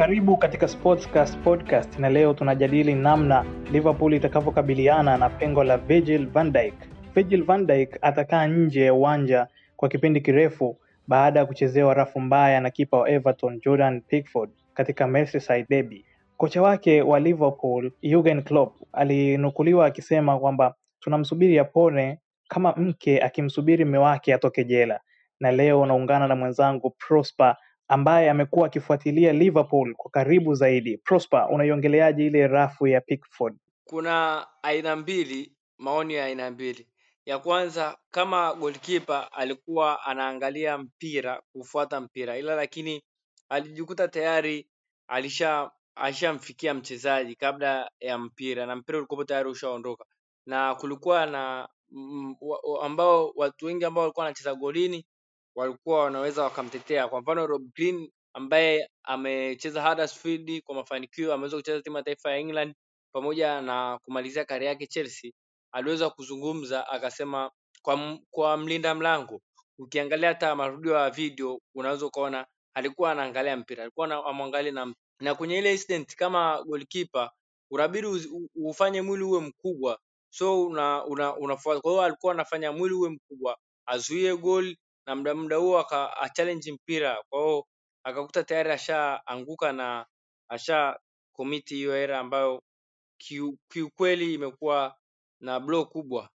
Karibu katika Sportscast Podcast na leo tunajadili namna Liverpool itakavyokabiliana na pengo la Virgil van Dijk. Virgil van Dijk atakaa nje ya uwanja kwa kipindi kirefu baada ya kuchezewa rafu mbaya na kipa wa Everton Jordan Pickford katika Merseyside derby. Kocha wake wa Liverpool Jurgen Klopp alinukuliwa akisema kwamba tunamsubiri apone kama mke akimsubiri mume wake atoke jela. Na leo unaungana na mwenzangu Prosper ambaye amekuwa akifuatilia Liverpool kwa karibu zaidi. Prosper, unaiongeleaje ile rafu ya Pickford? Kuna aina mbili, maoni ya aina mbili. Ya kwanza, kama goalkeeper alikuwa anaangalia mpira, kufuata mpira, ila lakini alijikuta tayari alisha alishamfikia mchezaji kabla ya mpira na mpira ulikuwa tayari ushaondoka, na kulikuwa na ambao watu wengi ambao walikuwa wanacheza golini walikuwa wanaweza wakamtetea. Kwa mfano Rob Green ambaye amecheza Huddersfield kwa mafanikio, ameweza kucheza timu ya taifa ya England pamoja na kumalizia kari yake Chelsea, aliweza kuzungumza akasema, kwa, kwa mlinda mlango ukiangalia hata marudio ya video unaweza ukaona alikuwa anaangalia mpira, alikuwa amwangalia na na kwenye ile incident kama goalkeeper unabidi ufanye mwili uwe mkubwa so una, una, unafuata. Kwa hiyo alikuwa anafanya mwili uwe mkubwa azuie goal na muda muda huo aka a challenge mpira, kwa hiyo akakuta tayari ashaanguka na asha commit hiyo era ambayo kiu- kiukweli imekuwa na blow kubwa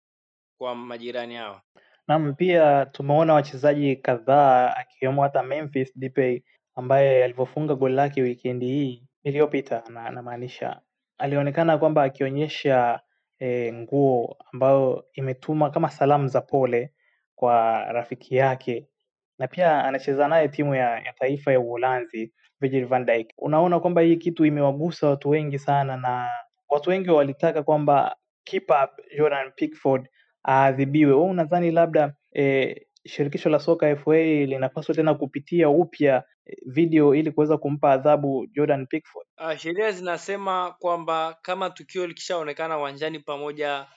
kwa majirani hawa. Naam, pia tumeona wachezaji kadhaa akiwemo hata Memphis Depay ambaye alivyofunga goli lake wikendi hii iliyopita, na alionekana kwamba akionyesha eh, nguo ambayo imetuma kama salamu za pole kwa rafiki yake, na pia anacheza naye timu ya, ya taifa ya Uholanzi Virgil van Dijk. Unaona kwamba hii kitu imewagusa watu wengi sana, na watu wengi walitaka kwamba kipa Jordan Pickford aadhibiwe. Wewe unadhani labda e, shirikisho la soka FA linapaswa tena kupitia upya eh, video ili kuweza kumpa adhabu Jordan Pickford? Uh, sheria zinasema kwamba kama tukio likishaonekana uwanjani pamoja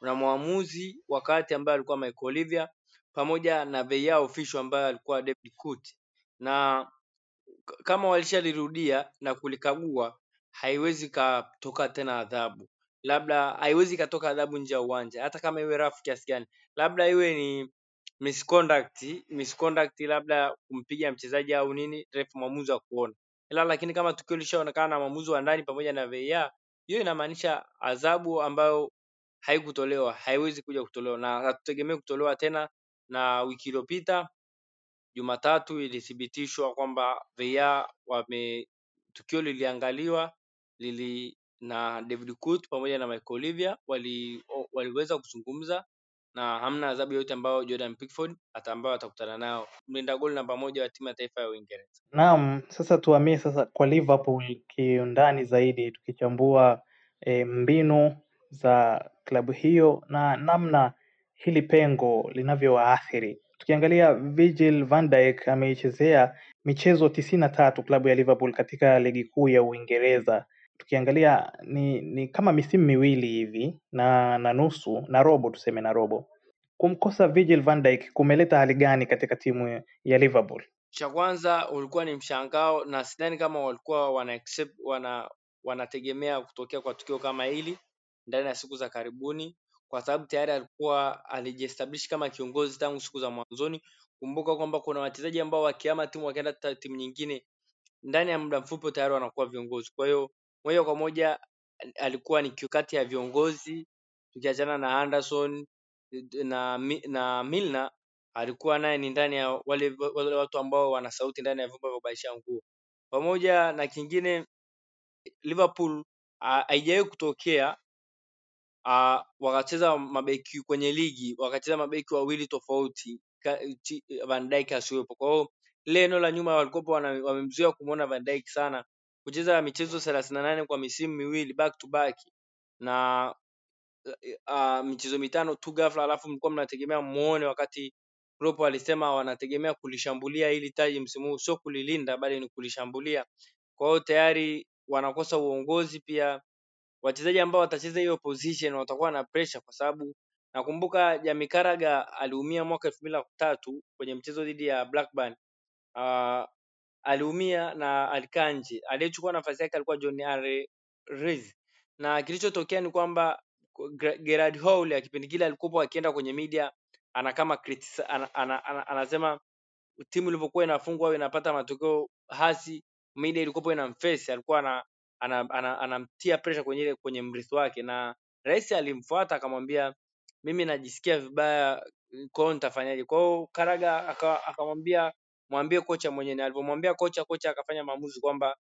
na mwamuzi wakati ambaye alikuwa Michael Olivia pamoja na VAR official ambaye alikuwa David Kuti, na kama walishalirudia na kulikagua haiwezi katoka tena adhabu, labda haiwezi katoka adhabu nje ya uwanja, hata kama iwe rafu kiasi gani, labda iwe ni misconduct, misconduct labda kumpiga mchezaji au nini, refu mwamuzi wa kuona. Ila lakini kama tukio lishaonekana na mwamuzi wa ndani pamoja na VAR, hiyo inamaanisha adhabu ambayo haikutolewa haiwezi kuja kutolewa na hatutegemei kutolewa tena. Na wiki iliyopita Jumatatu ilithibitishwa kwamba VAR wame tukio liliangaliwa lili na David Kut pamoja na Michael Olivia wali, waliweza kuzungumza na hamna adhabu yoyote ambayo Jordan Pickford ambayo atakutana nao. mlinda goli namba moja wa timu ya taifa ya Uingereza. Naam, sasa tuhamie sasa kwa Liverpool kiundani zaidi tukichambua e, mbinu za klabu hiyo na namna hili pengo linavyowaathiri. Tukiangalia Virgil van Dijk ameichezea michezo tisini na tatu klabu ya Liverpool katika ligi kuu ya Uingereza. Tukiangalia ni, ni kama misimu miwili hivi na na nusu na robo tuseme na robo. Kumkosa Virgil van Dijk kumeleta hali gani katika timu ya Liverpool? Cha kwanza ulikuwa ni mshangao na sidhani kama walikuwa wana accept, wana wanategemea kutokea kwa tukio kama hili ndani ya siku za karibuni, kwa sababu tayari alikuwa alijiestablish kama kiongozi tangu siku za mwanzoni. Kumbuka kwamba kuna wachezaji ambao wakihama timu wakienda timu nyingine ndani ya muda mfupi tayari wanakuwa viongozi. Kwa hiyo moja kwa moja alikuwa ni kati ya viongozi, tukiachana na Anderson na na Milner alikuwa naye ni ndani ya wale wale watu ambao wana sauti ndani ya vyumba vya kubadilisha nguo. Pamoja na kingine, Liverpool ah, haijawahi kutokea ah, wakacheza mabeki kwenye ligi wakacheza mabeki wawili tofauti ka- chi- Van Dijk asiwepo. Kwa hiyo lile eneo la nyuma walikuwa wamemzuia kumuona Van Dijk sana kucheza michezo thelathini na nane kwa misimu miwili back to back na uh, michezo mitano tu ghafla, alafu mlikuwa mnategemea muone, wakati Klopp alisema wanategemea kulishambulia hili taji msimu huu, sio kulilinda bali ni kulishambulia. Kwa hiyo tayari wanakosa uongozi pia wachezaji ambao watacheza hiyo position watakuwa na pressure kwa sababu nakumbuka Jamie Carragher aliumia mwaka elfu mbili na tatu kwenye mchezo dhidi ya Blackburn. Uh, aliumia na alikaa nje. Aliyechukua nafasi yake alikuwa John Riz, na kilichotokea ni kwamba Ger- Gerard Howl ya kipindi kile alikuwa akienda kwenye media ana kama ana, anasema timu ilipokuwa inafungwa au inapata matokeo hasi, media ilikuwa inamface, alikuwa ana anamtia ana, ana, pressure kwenye kwenye mrithi wake, na rais alimfuata akamwambia, mimi najisikia vibaya, kwa hiyo nitafanyaje? Kwa hiyo Karaga akamwambia mwambie kocha mwenyewe. Alivyomwambia kocha, kocha akafanya maamuzi kwamba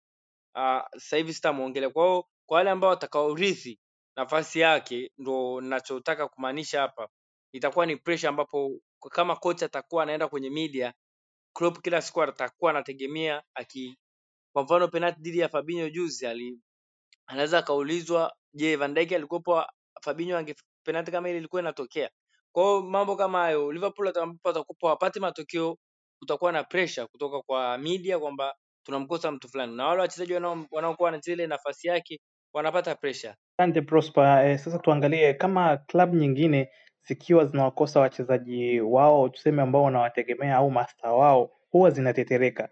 uh, sasa hivi sitamuongelea. Kwa hiyo kwa wale ambao watakaorithi nafasi yake, ndo ninachotaka kumaanisha hapa, itakuwa ni pressure, ambapo kama kocha atakuwa anaenda kwenye media Klopp kila siku atakuwa anategemea aki kwa mfano penalti dhidi ya Fabinho juzi ali anaweza akaulizwa, je, Van Dijk alikuwepo Fabinho ange penalti kama ile ilikuwa inatokea. Kwa hiyo mambo kama hayo Liverpool ambapo atakupa wapate matokeo, kutakuwa na pressure kutoka kwa media kwamba tunamkosa mtu fulani, na wale wachezaji wanao wanaokuwa wanacheza ile nafasi yake wanapata pressure. Asante Prosper. Eh, sasa tuangalie kama klabu nyingine zikiwa zinawakosa wachezaji wao tuseme ambao wanawategemea au masta wao huwa zinatetereka.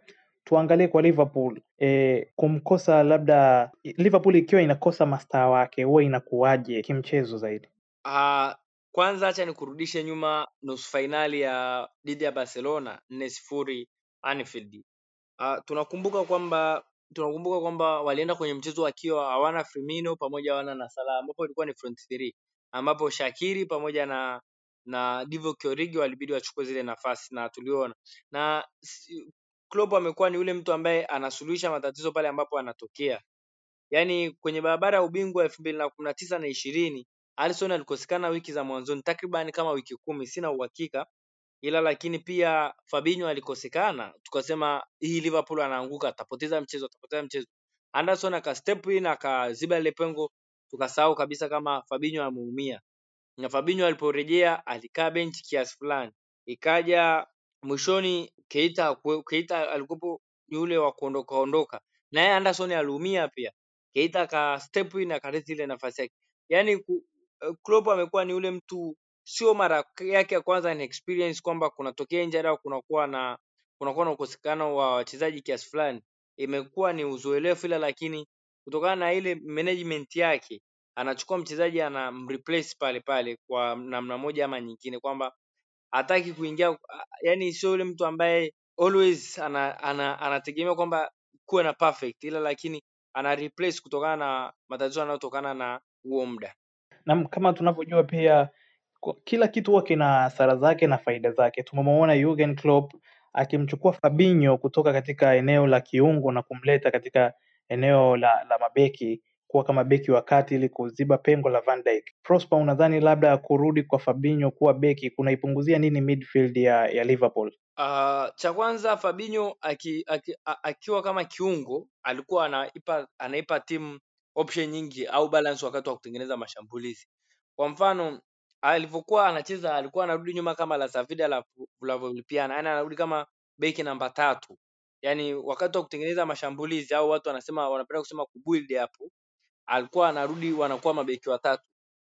Tuangalie kwa Liverpool e, kumkosa labda Liverpool ikiwa inakosa mastaa wake huwa inakuwaje kimchezo zaidi? Uh, kwanza hacha nikurudishe nyuma nusu fainali ya dhidi ya Barcelona nne sifuri Anfield. Uh, tunakumbuka kwamba tunakumbuka kwamba walienda kwenye mchezo wakiwa hawana Firmino pamoja hawana na Salah ambapo ilikuwa ni front three ambapo Shakiri pamoja na na Divock Origi walibidi wachukue zile nafasi na tuliona na Klopp amekuwa ni yule mtu ambaye anasuluhisha matatizo pale ambapo anatokea. Yaani kwenye barabara ya ubingwa elfu mbili na kumi na tisa na ishirini Alisson alikosekana wiki za mwanzoni takriban kama wiki kumi, sina uhakika, ila lakini pia Fabinho alikosekana, tukasema hii Liverpool anaanguka, atapoteza mchezo, atapoteza mchezo. Anderson aka step in akaziba ile pengo, tukasahau kabisa kama Fabinho ameumia. Na Fabinho aliporejea alikaa benchi kiasi fulani, ikaja mwishoni Keita Keita alikuwa yule wa kuondoka ondoka, naye Anderson aliumia pia. Keita aka step in akarithi ile nafasi yake. Yaani eh, Klopp amekuwa ni yule mtu, sio mara yake ya kwanza ni experience kwamba kunatokea injury au kunakuwa na kunakuwa na ukosekano wa wachezaji kiasi fulani, imekuwa ni uzoelefu, ila lakini kutokana na ile management yake anachukua mchezaji anamreplace pale pale kwa namna moja ama nyingine, kwamba hataki kuingia, yani sio yule mtu ambaye always ana, ana, anategemea kwamba kuwe na perfect, ila lakini ana replace kutokana na matatizo yanayotokana na huo muda. Na kama tunavyojua pia kila kitu huwa kina hasara zake na faida zake. Tumemwona Klopp akimchukua Fabinho kutoka katika eneo la kiungo na kumleta katika eneo la, la mabeki kuwa kama beki wa kati ili kuziba pengo la Van Dijk. Prosper, unadhani labda kurudi kwa Fabinho kuwa beki kunaipunguzia nini midfield ya, ya Liverpool? Uh, cha kwanza Fabinho aki, aki, akiwa kama kiungo alikuwa anaipa anaipa timu option nyingi au balance wakati wa kutengeneza mashambulizi. Kwa mfano alivyokuwa anacheza alikuwa anarudi nyuma kama la Savida la Vlahovipiana, yani anarudi kama beki namba tatu. Yaani wakati wa kutengeneza mashambulizi au watu wanasema wanapenda kusema kubuild hapo, alikuwa anarudi wanakuwa mabeki watatu.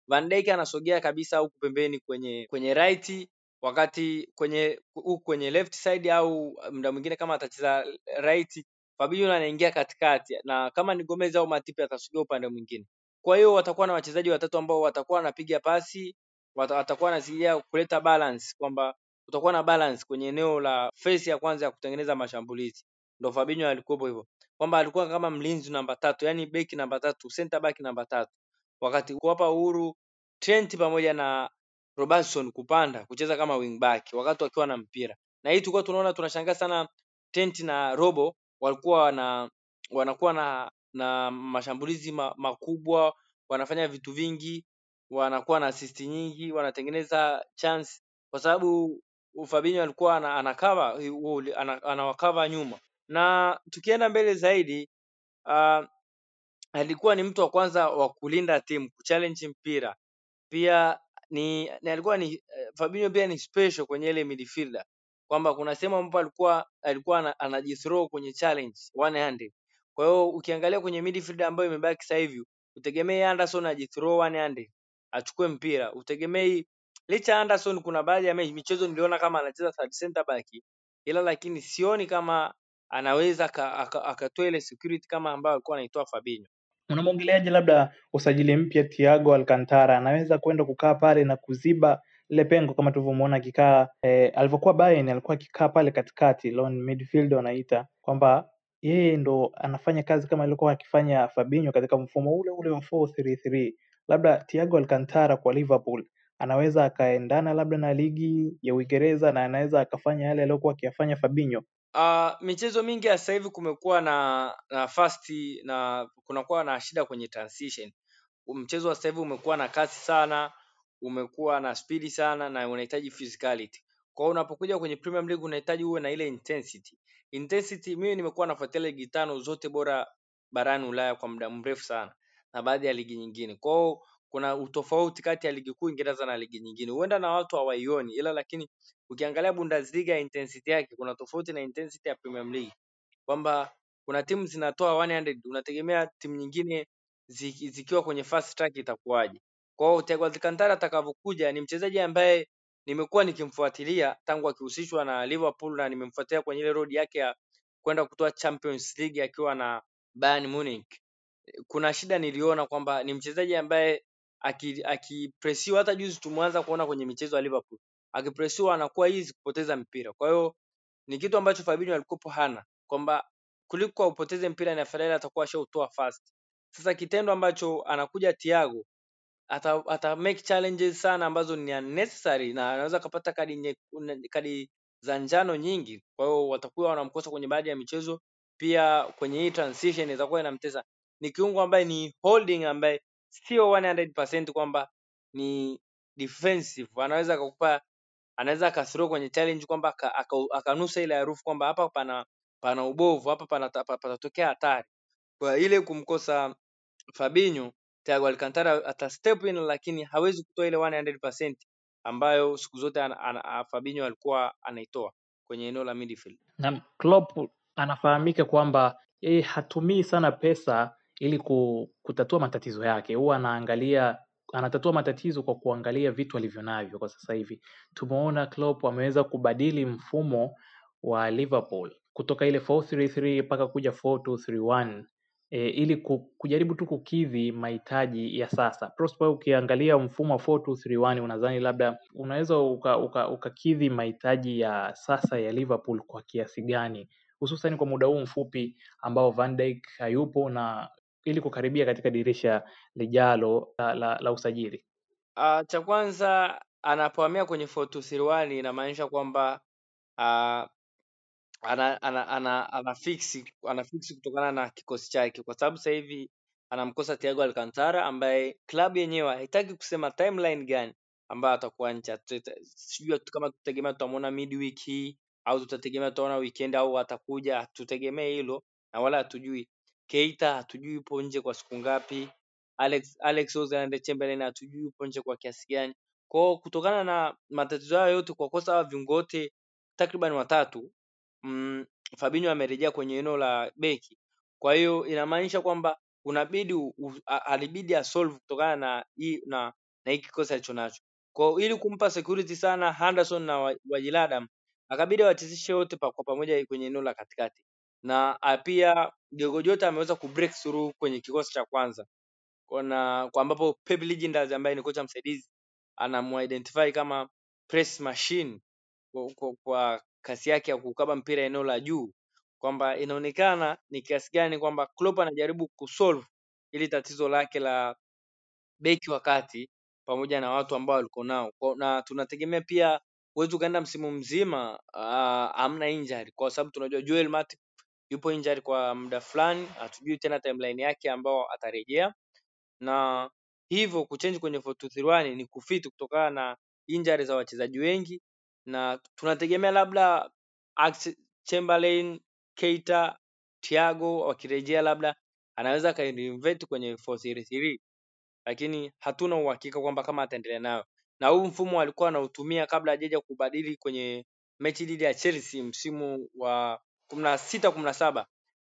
Van Dijk anasogea kabisa huku pembeni kwenye kwenye right wakati kwenye huku kwenye left side au muda mwingine kama atacheza right Fabinho anaingia katikati na kama ni Gomez au Matip atasogea upande mwingine. Kwa hiyo watakuwa na wachezaji watatu ambao watakuwa wanapiga pasi, wata- watakuwa wanasaidia kuleta balance kwamba utakuwa na balance kwenye eneo la face ya kwanza ya kutengeneza mashambulizi. Ndio Fabinho alikuwepo hivyo. Kwamba alikuwa kama mlinzi namba tatu, yani beki namba tatu, center back namba tatu. Wakati kuwapa uhuru Trent pamoja na Robertson kupanda kucheza kama wing back wakati wakiwa na mpira, na hii tulikuwa tunaona tunashangaa sana Trent na Robo walikuwa wana wanakuwa na na mashambulizi ma, makubwa, wanafanya vitu vingi, wanakuwa na assist nyingi, wanatengeneza chance. Kwa sababu Fabinho alikuwa anakava anawakava nyuma, na tukienda mbele zaidi uh, alikuwa ni mtu wa kwanza wa kulinda timu, kuchallenge mpira. Pia ni, ni alikuwa ni eh, Fabinho pia ni special kwenye ile midfielder kwamba kuna sehemu ambapo alikuwa alikuwa anajithrow kwenye challenge one handed. Kwa hiyo ukiangalia kwenye midfield ambayo imebaki sasa hivi, utegemei Anderson ajithrow one handed achukue mpira, utegemei licha Anderson, kuna baadhi ya michezo niliona kama anacheza third center back, ila lakini sioni kama anaweza akatoa ile security kama ambayo alikuwa anaitoa Fabinho. Unamwongeleaje labda usajili mpya Thiago Alcantara? Anaweza kwenda kukaa pale na kuziba ile pengo kama tulivyomuona akikaa eh, alivyokuwa Bayern alikuwa akikaa pale katikati lone midfield wanaita kwamba yeye ndo anafanya kazi kama alikuwa akifanya Fabinho katika mfumo ule ule wa 433 labda Thiago Alcantara kwa Liverpool anaweza akaendana labda na ligi ya Uingereza na anaweza akafanya yale aliyokuwa akiyafanya Fabinho Uh, michezo mingi ya sasa hivi kumekuwa na na fast na kunakuwa na shida kwenye transition. Mchezo wa sasa hivi umekuwa na kasi sana, umekuwa na spidi sana na unahitaji physicality. Kwa unapokuja kwenye Premier League unahitaji uwe na ile intensity. Intensity mimi nimekuwa nafuatilia ligi tano zote bora barani Ulaya kwa muda mrefu sana na baadhi ya ligi nyingine. Kwa hiyo kuna utofauti kati ya ligi kuu Uingereza na ligi nyingine. Huenda na watu hawaioni ila lakini ukiangalia Bundesliga intensity yake kuna tofauti na intensity ya Premier League. Kwamba kuna timu zinatoa 100 unategemea timu nyingine ziki, zikiwa kwenye fast track itakuwaje. Kwa hiyo Thiago Alcantara atakavyokuja ni mchezaji ambaye nimekuwa nikimfuatilia tangu akihusishwa na Liverpool na nimemfuatilia kwenye ile road yake ya kwenda kutoa Champions League akiwa na Bayern Munich. Kuna shida niliona kwamba ni mchezaji ambaye akipresiwa, hata juzi tumeanza kuona kwenye michezo ya Liverpool, akipresiwa anakuwa hizi kupoteza mpira. Kwa hiyo ni kitu ambacho Fabinho alikuwa hana kwamba kuliko upoteze mpira na afadhali atakuwa ashautoa fast. Sasa kitendo ambacho anakuja Thiago ata, ata make challenges sana ambazo ni unnecessary na anaweza kapata kadi nye, kadi za njano nyingi. Kwa hiyo watakuwa wanamkosa kwenye baadhi ya michezo, pia kwenye hii transition itakuwa inamtesa. Ni kiungo ambaye ni holding ambaye sio 100% kwamba ni defensive, anaweza akakupa anaweza akathrow kwenye challenge kwamba akanusa ile harufu kwamba hapa pana pana ubovu hapa pana patatokea hatari. Kwa ile kumkosa Fabinho, Thiago Alcantara ata step in, lakini hawezi kutoa ile 100% ambayo siku zote an, an, an, Fabinho alikuwa anaitoa kwenye eneo la midfield. Na Klopp anafahamika kwamba yeye hatumii sana pesa ili kutatua matatizo yake, huwa anaangalia anatatua matatizo kwa kuangalia vitu alivyo navyo kwa sasa hivi. Tumeona Klopp ameweza kubadili mfumo wa Liverpool kutoka ile 433 mpaka kuja 4231 e, ili kujaribu tu kukidhi mahitaji ya sasa. Prosper, ukiangalia mfumo wa 4231 unadhani labda unaweza ukakidhi uka, uka mahitaji ya sasa ya Liverpool kwa kiasi gani, hususan kwa muda huu mfupi ambao Van Dijk hayupo na ili kukaribia katika dirisha lijalo la, la, la usajili? Uh, cha kwanza anapohamia kwenye 4231 inamaanisha kwamba uh, ana ana ana ana fix ana fix kutokana na kikosi chake, kwa sababu sasa hivi anamkosa Thiago Alcantara ambaye klabu yenyewe haitaki kusema timeline gani ambayo atakuwa nje. Sijui kama tutategemea tutamwona midweek hii au tutategemea tutaona weekend au atakuja, hatutegemee hilo na wala hatujui. Keita hatujui yupo nje kwa siku ngapi. Alex Alex Oxlade-Chamberlain hatujui yupo nje kwa kiasi gani. Kwa kutokana na matatizo hayo yote, kwa kosa viungo wote takriban watatu mm, Fabinho amerejea kwenye eneo la beki. Kwa hiyo inamaanisha kwamba unabidi alibidi asolve kutokana na hii na na hiki kikosi alichonacho. Kwa ili kumpa security sana Henderson na Wajiladam akabidi awachezeshe wote pa, kwa pamoja kwenye eneo la katikati. Na pia Diogo Jota ameweza kubreak through kwenye kikosi cha kwanza. kuna kwa ambapo Pep Lijnders ambaye ni kocha msaidizi anamuidentify kama press machine kwa, kwa, kwa kasi yake ya kukaba mpira eneo la juu, kwamba inaonekana ni kiasi gani kwamba Klopp anajaribu kusolve ili tatizo lake la beki wa kati pamoja na watu ambao walikuwa nao, na tunategemea pia huwezi ukaenda msimu mzima uh, hamna injury, kwa sababu tunajua Joel Matip yupo injured kwa muda fulani, hatujui tena timeline yake ambao atarejea, na hivyo kuchange kwenye 4-2-3-1 ni kufiti kutokana na injury za wachezaji wengi. Na tunategemea labda Chamberlain, Keita, Thiago wakirejea labda anaweza akainvert kwenye 433 lakini hatuna uhakika kwamba kama ataendelea nayo, na huu mfumo alikuwa anautumia kabla hajaja kubadili kwenye mechi dhidi ya Chelsea msimu wa kumi na sita kumi na saba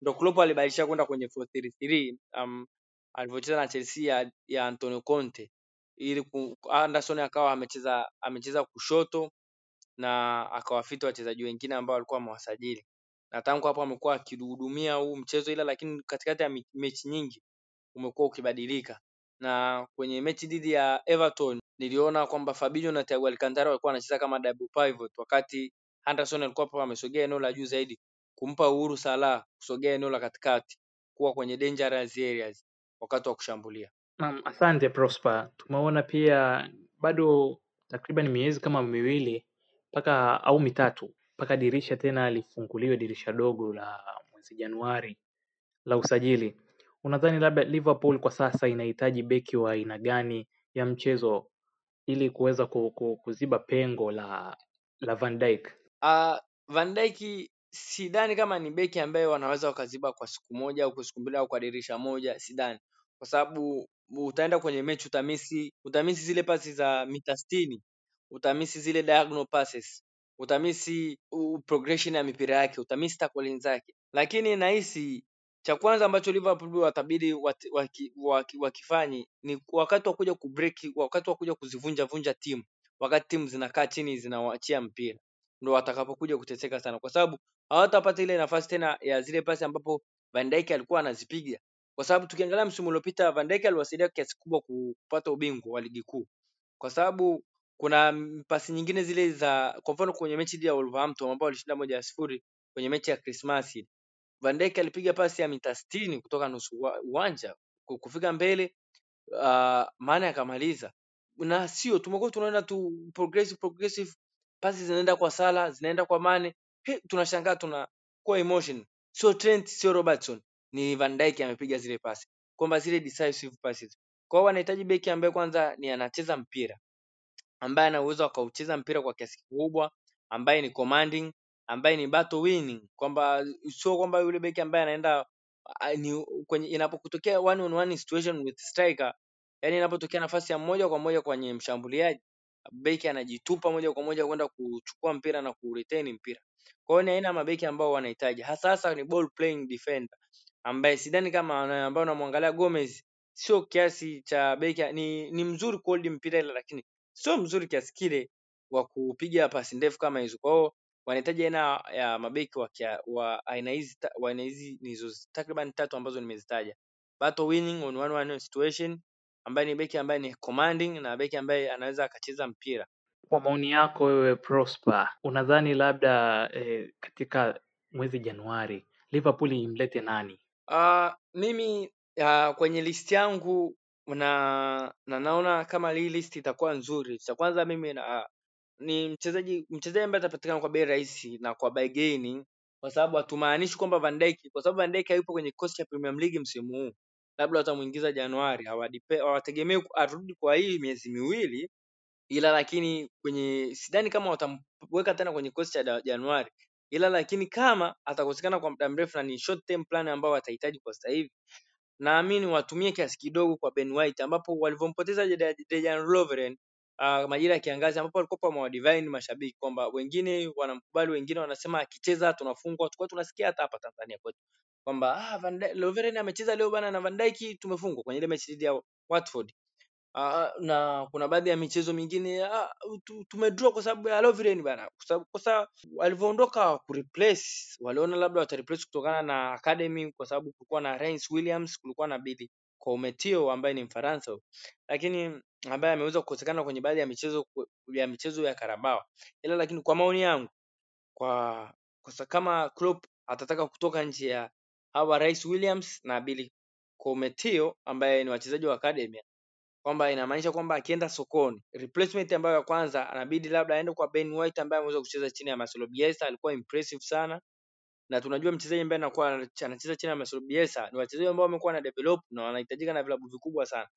ndo Klopp alibadilisha kwenda kwenye 433 um, alivyocheza na Chelsea ya, ya Antonio Conte. Ili Anderson akawa amecheza amecheza kushoto na akawafita wachezaji wengine ambao walikuwa wamewasajili. Na tangu hapo amekuwa akihudumia huu mchezo, ila lakini katikati ya mechi nyingi umekuwa ukibadilika, na kwenye mechi dhidi ya Everton niliona kwamba Fabinho na Thiago Alcantara walikuwa wanacheza kama double pivot, wakati Anderson alikuwa hapo amesogea eneo la juu zaidi kumpa uhuru Salah kusogea eneo la katikati kuwa kwenye dangerous areas wakati wa kushambulia. Naam, asante Prosper. Tumeona pia bado takriban miezi kama miwili mpaka au mitatu mpaka dirisha tena lifunguliwe, dirisha dogo la mwezi Januari la usajili. Unadhani labda Liverpool kwa sasa inahitaji beki wa aina gani ya mchezo ili kuweza ku, ku, kuziba pengo la la Van Dijk? Uh, Van Dijk sidhani kama ni beki ambaye wanaweza wakaziba kwa siku moja au kwa siku mbili au kwa dirisha moja, sidhani, kwa sababu utaenda kwenye mechi utamisi, utamisi zile pasi za mita sitini, utamisi zile diagonal passes, utamisi progression ya mipira yake, utamisi tackling zake, lakini nahisi cha kwanza ambacho Liverpool watabidi wat- waki- waki- wakifanye ni wakati wa kuja wakati wa kuja timu, wakati timu zinakaa chini zinawaachia mpira. Ndo watakapokuja kuteseka sana, kwa sababu hawatapata ile nafasi tena ya zile pasi ambapo Van Dijk alikuwa anazipiga, kwa sababu tukiangalia msimu uliopita Van Dijk aliwasaidia kiasi kubwa kupata ubingwa wa ligi kuu, kwa sababu kuna pasi nyingine zile za kwa mfano kwenye mechi dhidi ya Wolverhampton ambao walishinda moja ya sifuri kwenye mechi ya Krismasi, Van Dijk alipiga pasi ya mita 60 kutoka nusu uwanja kufika mbele uh, maana akamaliza na sio tumekuwa tunaona tu progressive progressive pasi zinaenda kwa Salah zinaenda kwa Mane He, tunashangaa tunakuwa emotion. Sio Trent sio Robertson. Ni Van Dijk amepiga zile pasi kwamba zile decisive passes. Kwa hiyo wanahitaji beki ambaye kwanza ni anacheza mpira. Ambaye ana uwezo akaucheza mpira kwa kiasi kikubwa, ambaye ni commanding, ambaye ni battle winning, kwamba sio kwamba yule beki ambaye anaenda ni kwenye inapokutokea one on one situation with striker, yani inapotokea nafasi ya moja kwa moja kwenye mshambuliaji, beki anajitupa moja kwa moja kwenda kuchukua mpira na kuretain mpira. Kwa hiyo ni aina ya mabeki ambao wanahitaji hasa hasa ni ball playing defender ambaye sidhani kama ambaye unamwangalia Gomez sio kiasi cha beki ni, ni mzuri kuhold mpira ile lakini sio mzuri kiasi kile wa kupiga pasi ndefu kama hizo. Kwa hiyo wanahitaji aina ya mabeki wa, kia- wa aina hizi wa aina hizi nizo takriban tatu ambazo nimezitaja. Battle winning on one one situation ambaye ni beki ambaye ni commanding na beki ambaye anaweza akacheza mpira. Kwa maoni yako wewe Prosper, unadhani labda eh, katika mwezi Januari Liverpool imlete nani? Uh, mimi uh, kwenye list yangu na, na naona kama hii list itakuwa nzuri. Cha kwanza mimi na, ni mchezaji mchezaji ambaye atapatikana kwa bei rahisi na kwa bargaining, kwa sababu hatumaanishi kwamba Van Dijk, kwa sababu Van Dijk hayupo kwenye kikosi cha Premier League msimu huu, labda watamuingiza Januari, hawategemei arudi kwa hii miezi miwili, ila lakini kwenye sidhani kama watamweka tena kwenye kikosi cha Januari, ila lakini kama atakosekana kwa muda mrefu na ni short term plan ambao watahitaji kwa sasa hivi naamini watumie kiasi kidogo kwa Ben White ambapo walivyompoteza Dejan Lovren uh, majira ya kiangazi ambapo walikuwa wamewadivine mashabiki kwamba wengine wanamkubali, wengine wanasema akicheza tunafungwa. Tulikuwa tunasikia hata hapa Tanzania kwetu kwamba ah, Lovren amecheza leo bana na Van Dijk tumefungwa kwenye ile mechi dhidi ya Watford. Ah, na kuna baadhi ya michezo mingine ah, tu- tumedraw kwa sababu ya Lovren bana, kwa sababu sababu walivyoondoka kureplace, waliona labda watareplace kutokana na academy, kwa sababu kulikuwa na Reiss Williams, kulikuwa na Billy Koumetio ambaye ni Mfaransa, lakini ambaye ameweza kukosekana kwenye baadhi ya michezo ya michezo ya Carabao. Ila lakini kwa maoni yangu kwa, kwa kama Klopp atataka kutoka nje ya hawa Reiss Williams na Billy Koumetio ambaye ni wachezaji wa academy kwamba inamaanisha kwamba akienda sokoni replacement ambayo ya kwanza anabidi labda aende kwa Ben White ambaye ameweza kucheza chini ya Marcelo Bielsa, alikuwa impressive sana, na tunajua mchezaji ambaye anakuwa anacheza chini ya Marcelo Bielsa ni wachezaji ambao wamekuwa na develop na wanahitajika na vilabu vikubwa sana.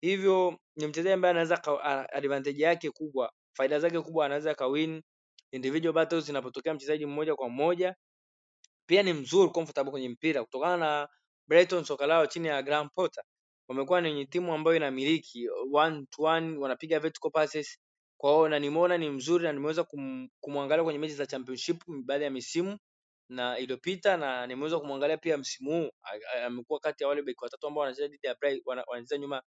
Hivyo ni mchezaji ambaye anaweza advantage yake kubwa, faida zake kubwa, anaweza kawin individual battles inapotokea mchezaji mmoja kwa mmoja. Pia ni mzuri comfortable kwenye mpira kutokana na Brighton soka lao chini ya Graham Potter wamekuwa ni timu ambayo inamiliki one to one, wanapiga vertical passes. kwao, na nimeona ni mzuri na nimeweza kum, kumwangalia kwenye mechi za championship baada ya misimu na iliyopita na nimeweza kumwangalia pia msimu huu amekuwa kati ya wale beki watatu ambao wanacheza dhidi ya Brighton, wanacheza nyuma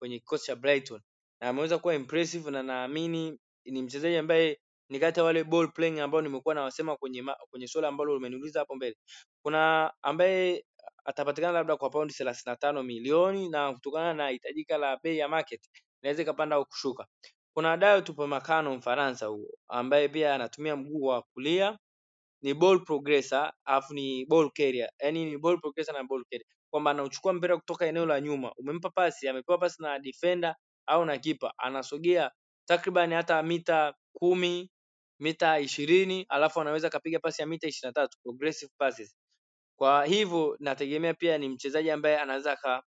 kwenye kikosi cha Brighton na ameweza kuwa impressive na naamini ni mchezaji ambaye ni kati ya wale ball playing ambao nimekuwa nawasema kwenye ma, kwenye swala ambalo umeniuliza hapo mbele. Kuna ambaye atapatikana labda kwa paundi thelathini na tano milioni na kutokana na hitajika la bei ya market inaweza ikapanda au kushuka. Kuna Dayot Upamecano Mfaransa huo ambaye pia anatumia mguu wa kulia. Ni ball progressor afu ni ball carrier, yani ni ball progressor na ball carrier, kwamba anauchukua mpira kutoka eneo la nyuma, umempa pasi, amepewa pasi na defender au na kipa, anasogea takriban hata mita kumi mita ishirini alafu anaweza akapiga pasi ya mita ishirini na tatu. Progressive passes. Kwa hivyo nategemea pia ni mchezaji ambaye anaweza aka,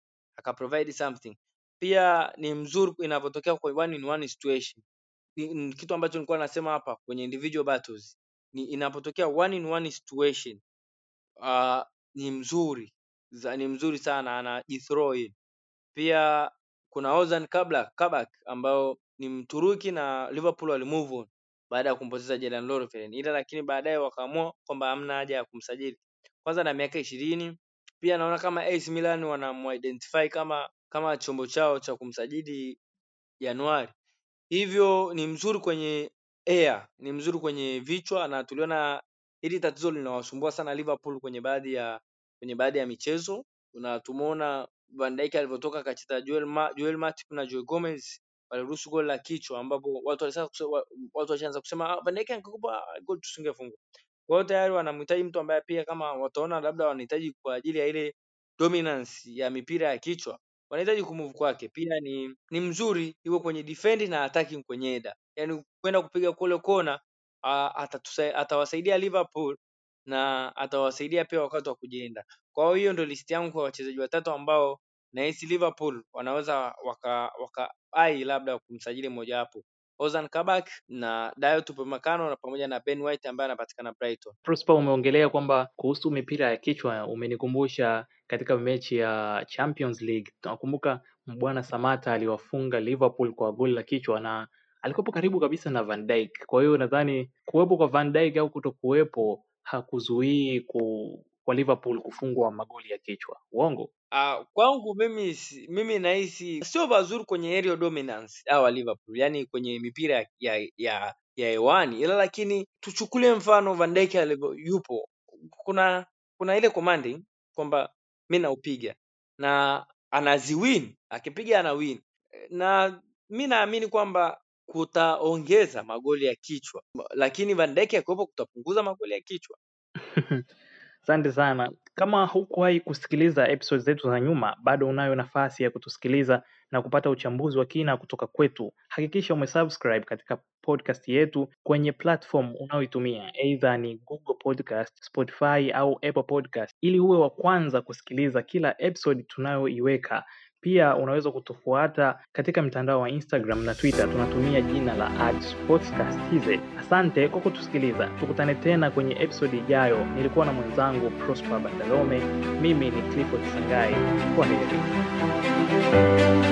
something. Pia ni mzuri inapotokea kwa one in one situation ni, kitu ambacho nilikuwa nasema hapa kwenye individual battles ni inapotokea one in one situation uh, ni mzuri za, ni mzuri sana anajithrow. Pia kuna Ozan Kabak, Kabak ambao ni Mturuki na Liverpool walimove on baada ya kumpoteza Jordan Lovren, ila lakini baadaye wakaamua kwamba hamna haja ya kumsajili. Kwanza na miaka ishirini, pia naona kama AC Milan wanamuidentify kama kama chombo chao cha kumsajili Januari. Hivyo ni mzuri kwenye air, ni mzuri kwenye vichwa, na tuliona hili tatizo linawasumbua sana Liverpool kwenye baadhi ya kwenye baadhi ya michezo, na tumeona Van Dijk alivyotoka akacheza Joel, Ma, Joel Matip na Joe Gomez waliruhusu goli la kichwa, ambapo watu walisema watu walishaanza kusema ah, Van Dijk angekupa goli tusingefungwa. Kwa hiyo tayari wanamhitaji mtu ambaye pia kama wataona labda wanahitaji kwa ajili ya ile dominance ya mipira ya kichwa wanahitaji kumove kwake. Pia ni ni mzuri yuko kwenye defend na attacking kwenye header, yani kwenda kupiga kule kona atawasaidia Liverpool na atawasaidia pia wakati wa kujilinda. Kwa hiyo ndio listi yangu kwa wachezaji watatu ambao nahisi Liverpool wanaweza waka, waka ai labda kumsajili mmoja wapo Ozan Kabak na Dayot Upamecano na pamoja na Ben White ambaye anapatikana Brighton. Prosper, umeongelea kwamba kuhusu mipira ya kichwa, umenikumbusha katika mechi ya Champions League. Tunakumbuka Mbwana Samata aliwafunga Liverpool kwa goli la kichwa na alikuwepo karibu kabisa na Van Dijk. Kwa hiyo nadhani kuwepo kwa Van Dijk au kutokuwepo hakuzuii ku, kwa Liverpool kufungwa magoli ya kichwa. Uongo? Uh, kwangu mimi mimi nahisi sio vazuri kwenye aerial dominance hawa Liverpool, yani kwenye mipira ya ya ya hewani, ila lakini tuchukulie mfano Van Dijk alivyo yupo, kuna kuna ile commanding kwamba mi naupiga na anaziwin, akipiga ana win, na mi naamini kwamba kutaongeza magoli ya kichwa, lakini Van Dijk akiwepo kutapunguza magoli ya kichwa. Asante sana. Kama hukuwahi kusikiliza episodes zetu za nyuma, bado unayo nafasi ya kutusikiliza na kupata uchambuzi wa kina kutoka kwetu. Hakikisha umesubscribe katika podcast yetu kwenye platform unayoitumia, either ni Google Podcast, Spotify au Apple Podcast, ili uwe wa kwanza kusikiliza kila episode tunayoiweka. Pia unaweza kutufuata katika mtandao wa Instagram na Twitter, tunatumia jina la @sportscast.tz. Asante kwa kutusikiliza, tukutane tena kwenye episodi ijayo. Nilikuwa na mwenzangu Prosper Bandalome, mimi ni Clifford Sangai. Kwa heri.